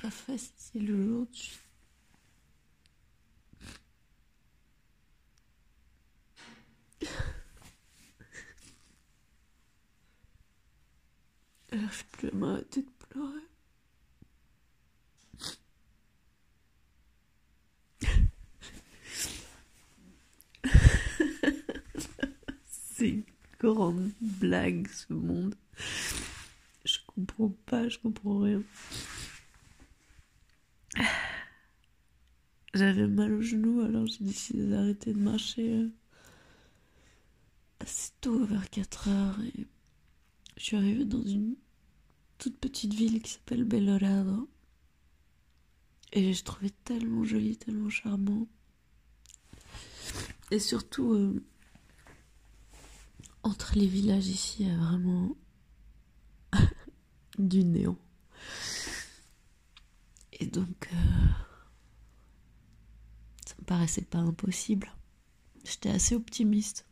pas facile aujourd'hui. J'arrive plus à m'arrêter de pleurer. C'est une grande blague ce monde. Je comprends pas, je comprends rien. J'avais mal au genou, alors j'ai décidé d'arrêter de marcher euh, assez tôt, vers 4 heures. Et je suis arrivée dans une toute petite ville qui s'appelle Belorado. Et je trouvais tellement joli, tellement charmant. Et surtout, euh, entre les villages ici, il y a vraiment du néant. Et donc, euh, paraissait pas impossible. J'étais assez optimiste.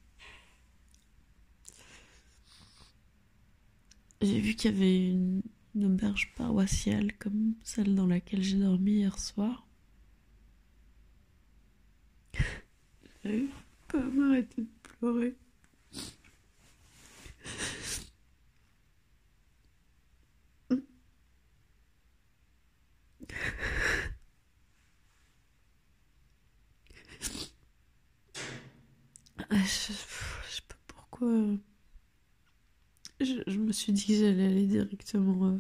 J'ai vu qu'il y avait une, une auberge paroissiale comme celle dans laquelle j'ai dormi hier soir. J'arrive pas à m'arrêter de pleurer. Je, je sais pas pourquoi. Je, me suis dit que j'allais aller directement euh,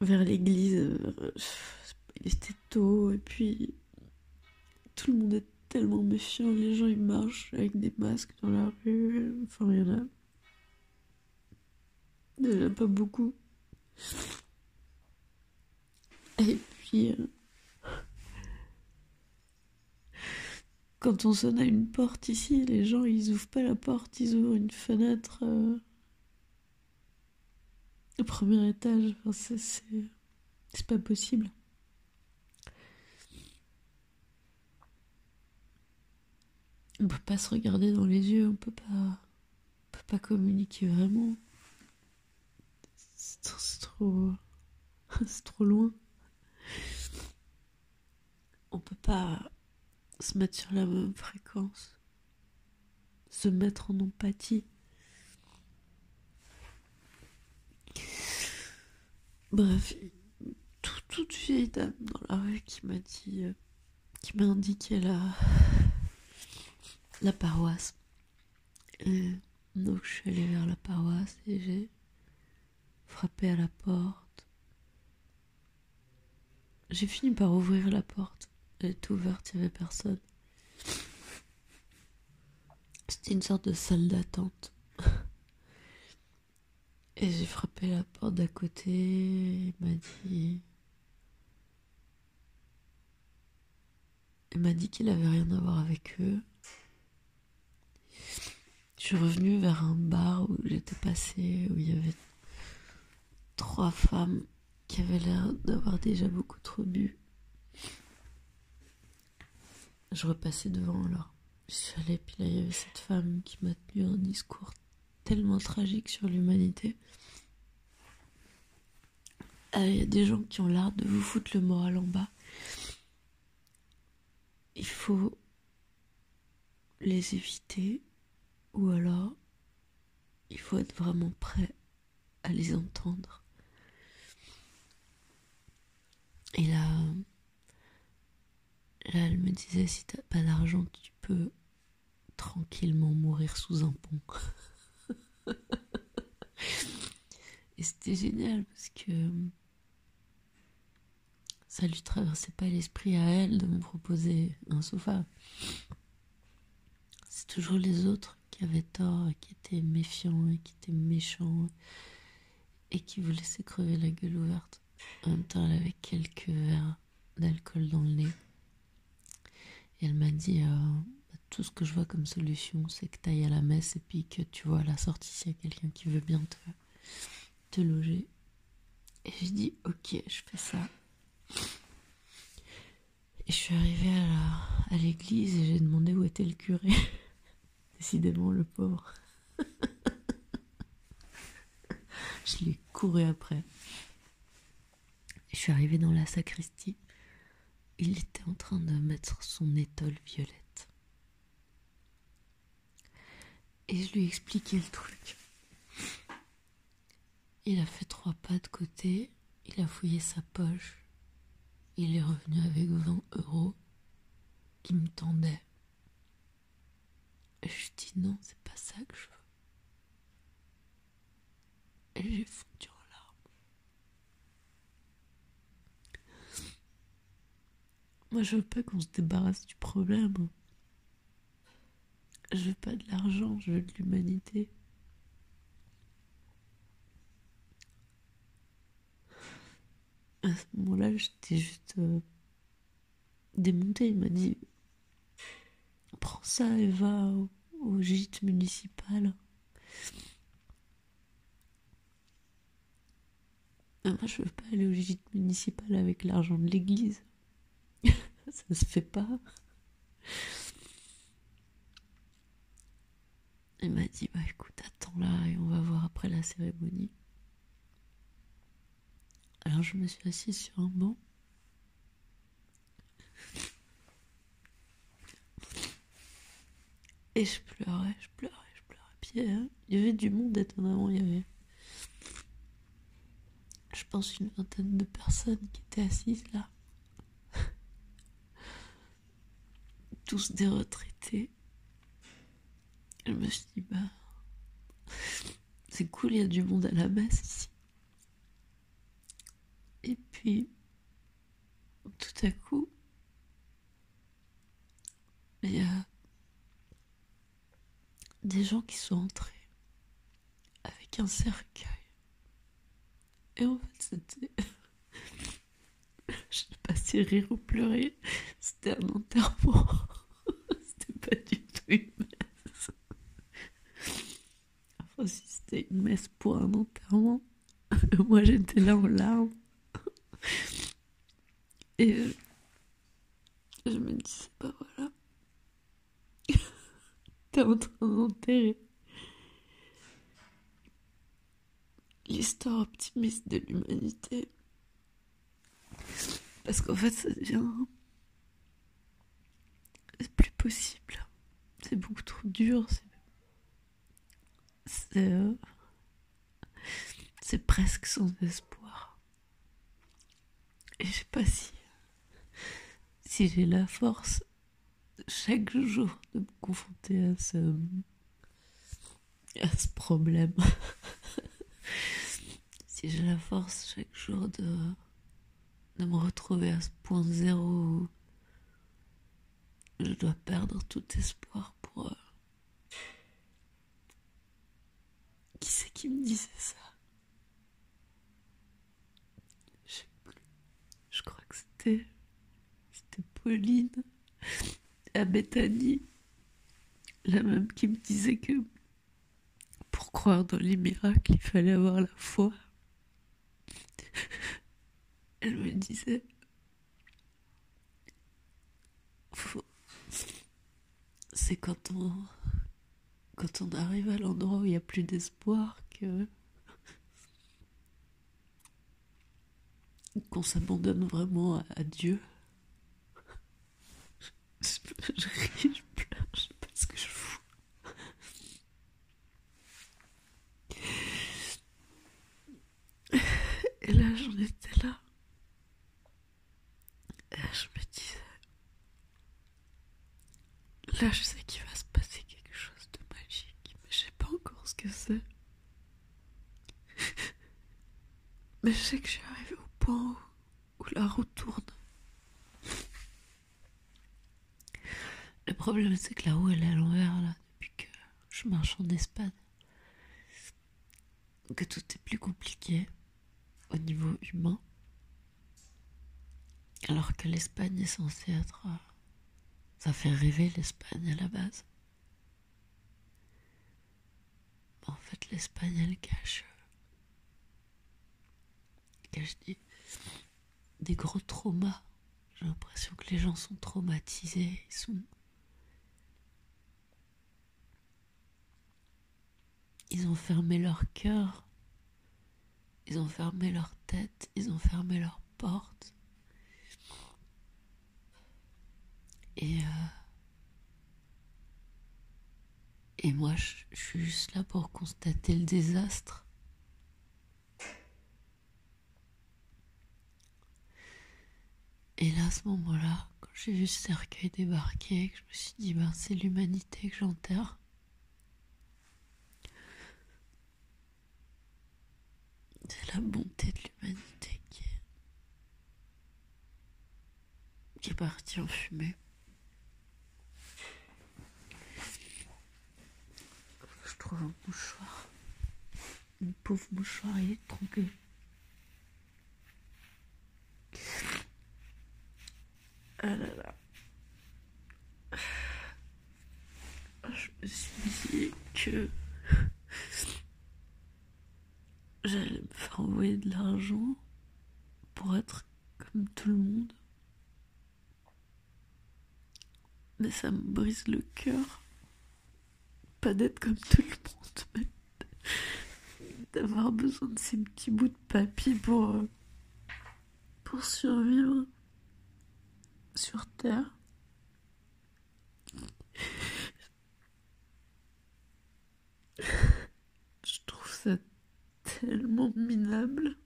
vers l'église. euh, Il était tôt et puis tout le monde est tellement méfiant. Les gens ils marchent avec des masques dans la rue. Enfin, il y en a. Il pas beaucoup. Et puis. euh, Quand on sonne à une porte ici, les gens ils ouvrent pas la porte, ils ouvrent une fenêtre euh, au premier étage. Enfin, c'est- pas possible. On peut pas se regarder dans les yeux, on peut pas, on peut pas communiquer vraiment. C'est c'est trop, c'est trop loin. On peut pas se mettre sur la même fréquence, se mettre en empathie. Bref, tout, toute vieille dame dans la rue qui m'a dit, euh, qui m'a indiqué la, la paroisse. Et donc je suis allée vers la paroisse et j'ai frappé à la porte. J'ai fini par ouvrir la porte. Elle était ouverte, il n'y avait personne. C'était une sorte de salle d'attente. Et j'ai frappé la porte d'à côté. Il m'a dit. Il m'a dit qu'il avait rien à voir avec eux. Je suis revenue vers un bar où j'étais passée, où il y avait trois femmes qui avaient l'air d'avoir déjà beaucoup trop bu. Je repassais devant alors. Je suis allée, puis là il y avait cette femme qui m'a tenu un discours tellement tragique sur l'humanité. Euh, Il y a des gens qui ont l'art de vous foutre le moral en bas. Il faut les éviter ou alors il faut être vraiment prêt à les entendre. Et là, là elle me disait si t'as pas d'argent, tu peux tranquillement mourir sous un pont. Et c'était génial parce que ça lui traversait pas l'esprit à elle de me proposer un sofa. C'est toujours les autres qui avaient tort, qui étaient méfiants et qui étaient méchants et qui vous laissaient crever la gueule ouverte. En même temps, elle avait quelques verres d'alcool dans le nez. Et elle m'a dit euh, tout ce que je vois comme solution, c'est que tu ailles à la messe et puis que tu vois à la sortie s'il y a quelqu'un qui veut bien te, te loger. Et j'ai dit ok, je fais ça. Et je suis arrivée à l'église et j'ai demandé où était le curé. Décidément, le pauvre. je l'ai couru après. Je suis arrivée dans la sacristie. Il était en train de mettre son étole violette. Et je lui ai expliqué le truc. Il a fait trois pas de côté, il a fouillé sa poche, il est revenu avec 20 euros qui me tendaient. Et je dis non, c'est pas ça que je veux. J'ai fondu en larmes. Moi, je veux pas qu'on se débarrasse du problème. Je veux pas de l'argent, je veux de l'humanité. À ce moment-là, j'étais juste euh, démontée. Il m'a dit Prends ça et va au, au gîte municipal. Moi, je veux pas aller au gîte municipal avec l'argent de l'église. Ça se fait pas. Il m'a dit Bah écoute, attends là et on va voir après la cérémonie. Alors je me suis assise sur un banc. Et je pleurais, je pleurais, je pleurais. Puis euh, il y avait du monde étonnamment, il y avait, je pense, une vingtaine de personnes qui étaient assises là. Tous des retraités. Je me suis dit, bah, c'est cool, il y a du monde à la messe ici. Et puis, tout à coup, il y a des gens qui sont entrés avec un cercueil. Et en fait, c'était. Je sais pas si rire ou pleurer. C'était un enterrement. du tout une messe. Enfin, si c'était une messe pour un enterrement, moi j'étais là en larmes. Et euh, je me disais, bah voilà. T'es en train d'enterrer l'histoire optimiste de l'humanité. Parce qu'en fait, ça devient. Possible. C'est beaucoup trop dur. C'est. Euh, c'est presque sans espoir. Et je sais pas si. Si j'ai la force chaque jour de me confronter à ce. à ce problème. si j'ai la force chaque jour de, de me retrouver à ce point zéro je dois perdre tout espoir pour... Euh, qui c'est qui me disait ça? Je sais plus. Je crois que c'était... C'était Pauline à. La même qui me disait que pour croire dans les miracles, il fallait avoir la foi. Elle me disait, c'est quand on, quand on arrive à l'endroit où il n'y a plus d'espoir que qu'on s'abandonne vraiment à, Dieu. Je, je, ris, je pleure, je sais pas ce que je fous. Et là, j'en étais là. Et je me disais, là, je sais qu'il va se passer quelque chose de magique, mais je sais pas encore ce que c'est. Mais je sais que je suis arrivée au point où, où la route tourne. Le problème, c'est que la roue, elle est à l'envers, là, depuis que je marche en Espagne. Que tout est plus compliqué au niveau humain. Alors que l'Espagne est censée être... euh, Ça fait rêver l'Espagne à la base. En fait, l'Espagne, elle cache... elle cache des, gros traumas. J'ai l'impression que les gens sont traumatisés. Ils sont... Ils ont fermé leur cœur. Ils ont fermé leur tête. Ils ont fermé leur porte. Et, euh, et moi, je, suis juste là pour constater le désastre. Et là, à ce moment-là, quand j'ai vu ce cercueil débarquer, je me suis dit, ben, c'est l'humanité que j'enterre. C'est la bonté de l'humanité qui qui est partie en fumée. Trouve un mouchoir. Une pauvre mouchoir, il est trompé. Ah là là. Je me suis dit que j'allais me faire envoyer de l'argent pour être comme tout le monde. Mais ça me brise le cœur. Pas d'être comme tout le monde, mais d'avoir besoin de ces petits bouts de papier pour, euh, pour survivre sur Terre. Je trouve ça tellement minable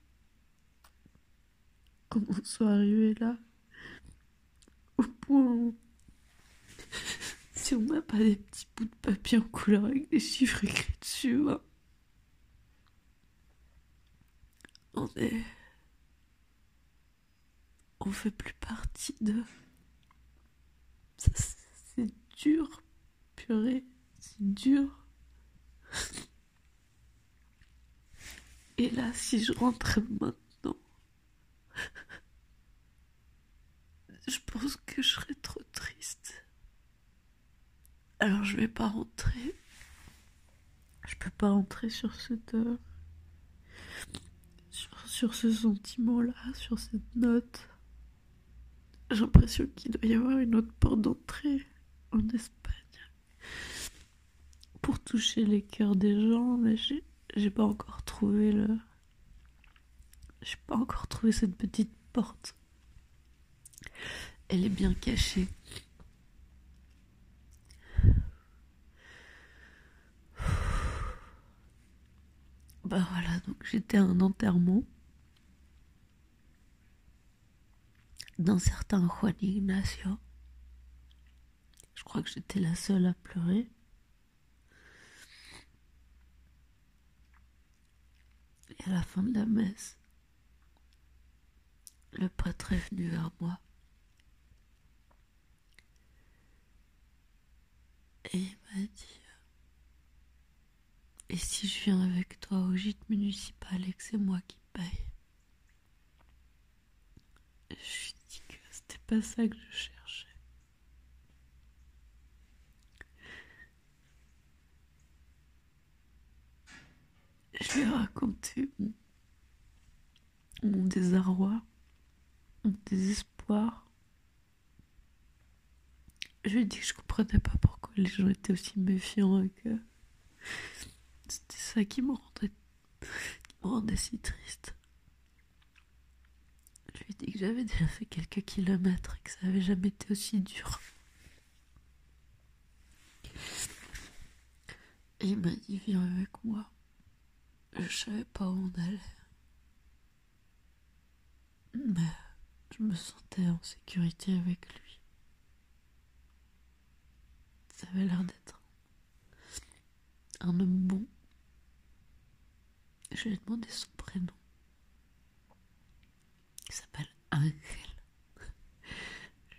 qu'on soit arrivé là. Au point où, si on n'a pas des petits bouts de papier en couleur avec des chiffres écrits dessus, hein, on est. On fait plus partie de. Ça, C'est dur, purée, c'est dur. Et là, si je rentrais maintenant, je pense que je serais trop triste. Alors je vais pas rentrer. Je peux pas rentrer sur cette. euh, sur, ce sentiment-là, sur cette note. J'ai l'impression qu'il doit y avoir une autre porte d'entrée en Espagne. Pour toucher les cœurs des gens, mais j'ai j'ai pas encore trouvé le. J'ai pas encore trouvé cette petite porte. Elle est bien cachée. Bah voilà, donc j'étais à un enterrement d'un certain Juan Ignacio. Je crois que j'étais la seule à pleurer. Et à la fin de la messe, le prêtre est venu vers moi. Et il m'a dit Et si je viens avec toi au gîte municipal et que c'est moi qui paye Je ai dit que c'était pas ça que je cherchais. Je lui ai raconté mon, mon désarroi, mon désespoir. Je lui ai dit que je comprenais pas pourquoi les gens étaient aussi méfiants que c'était ça qui me rendait, si triste. Je lui ai dit que j'avais déjà fait quelques kilomètres et que ça avait jamais été aussi dur. Et il m'a dit viens avec moi. Je savais pas où on allait. Mais je me sentais en sécurité avec lui. Ça avait l'air d'être un homme bon. Je lui ai demandé son prénom. Il s'appelle Angel.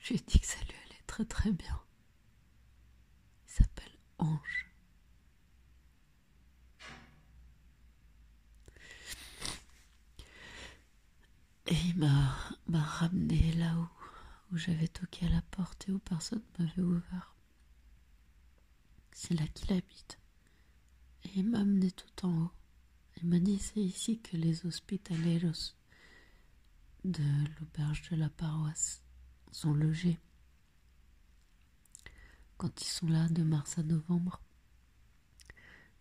Je lui ai dit que ça lui allait très très bien. Il s'appelle Ange. Et il m'a, ramené là où, où j'avais toqué à la porte et où personne m'avait ouvert. C'est là qu'il habite. Et il m'a amené tout en haut. Il m'a dit c'est ici que les hospitaleros de l'auberge de la paroisse sont logés. Quand ils sont là de mars à novembre.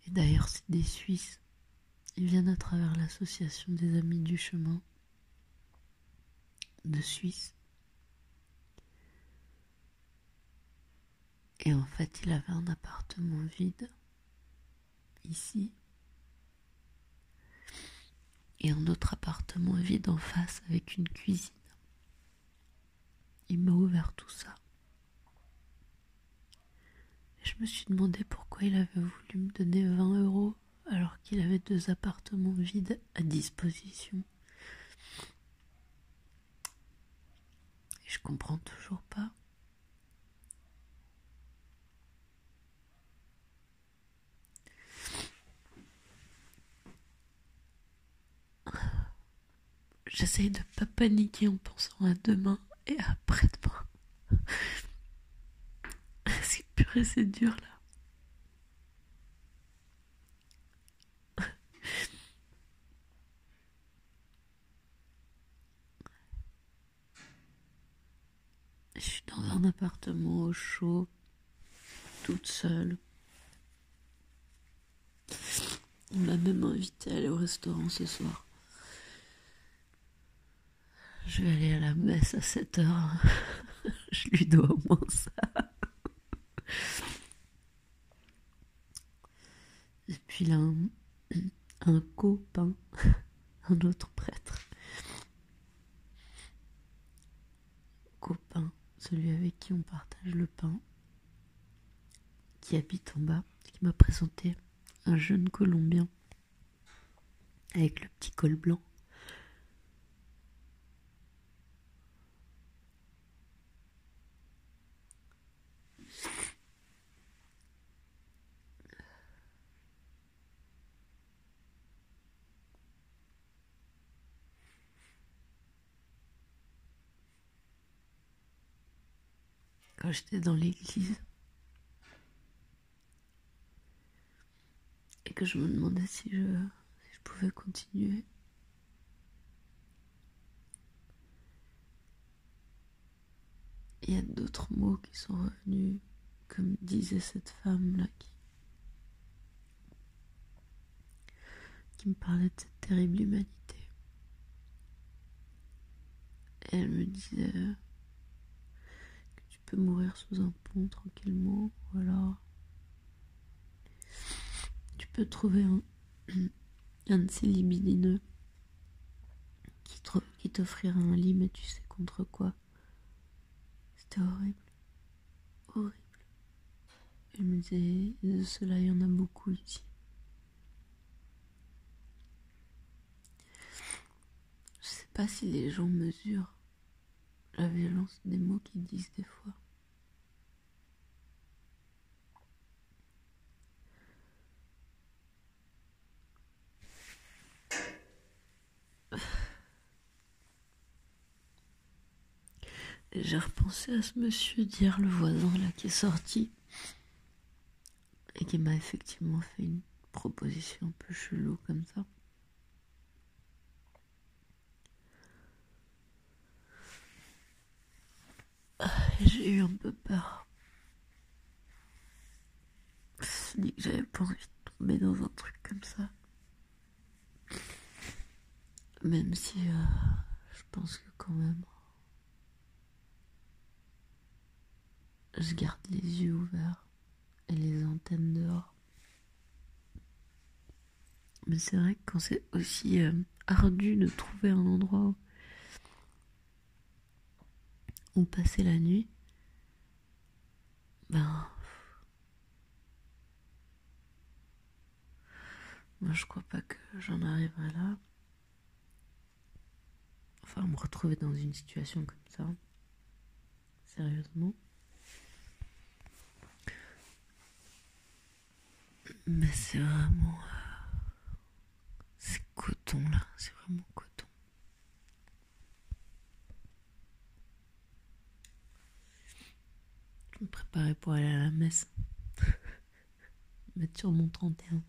Et d'ailleurs c'est des Suisses. Ils viennent à travers l'association des Amis du Chemin. de Suisse. Et en fait, il avait un appartement vide ici et un autre appartement vide en face avec une cuisine. Il m'a ouvert tout ça. Je me suis demandé pourquoi il avait voulu me donner 20 euros alors qu'il avait deux appartements vides à disposition. Et je comprends toujours pas. J'essaye de pas paniquer en pensant à demain et après-demain. C'est pur et c'est dur là. Je suis dans un appartement au chaud, toute seule. Il m'a même invité à aller au restaurant ce soir. Je vais aller à la messe à 7 heures. Je lui dois au moins ça. Et puis là, un, un copain, un autre prêtre. Copain, celui avec qui on partage le pain, qui habite en bas, qui m'a présenté un jeune Colombien avec le petit col blanc. J'étais dans l'église et que je me demandais si je, pouvais continuer. Il y a d'autres mots qui sont revenus, comme disait cette femme-là qui, qui me parlait de cette terrible humanité. Elle me disait peux mourir sous un pont tranquillement, ou alors tu peux trouver un, de ces libidineux qui, t'offrira un lit, mais tu sais contre quoi. C'était horrible. Horrible. Elle me disait, de cela, il y en a beaucoup ici. Je sais pas si les gens mesurent la violence des mots qu'ils disent des fois. J'ai repensé à ce monsieur d'hier, le voisin là qui est sorti et qui m'a effectivement fait une proposition un peu chelou comme ça. J'ai eu un peu peur. Je dit que j'avais pas envie de tomber dans un truc comme ça. Même si euh, je pense que quand même. Je garde les yeux ouverts et les antennes dehors. Mais c'est vrai que quand c'est aussi euh, ardu de trouver un endroit où passer la nuit, ben. Moi, je crois pas que j'en arriverai là. Enfin, me retrouver dans une situation comme ça. Sérieusement. Mais c'est vraiment. euh, C'est coton là, c'est vraiment préparais pour aller à la messe. Mettre sur mon 31.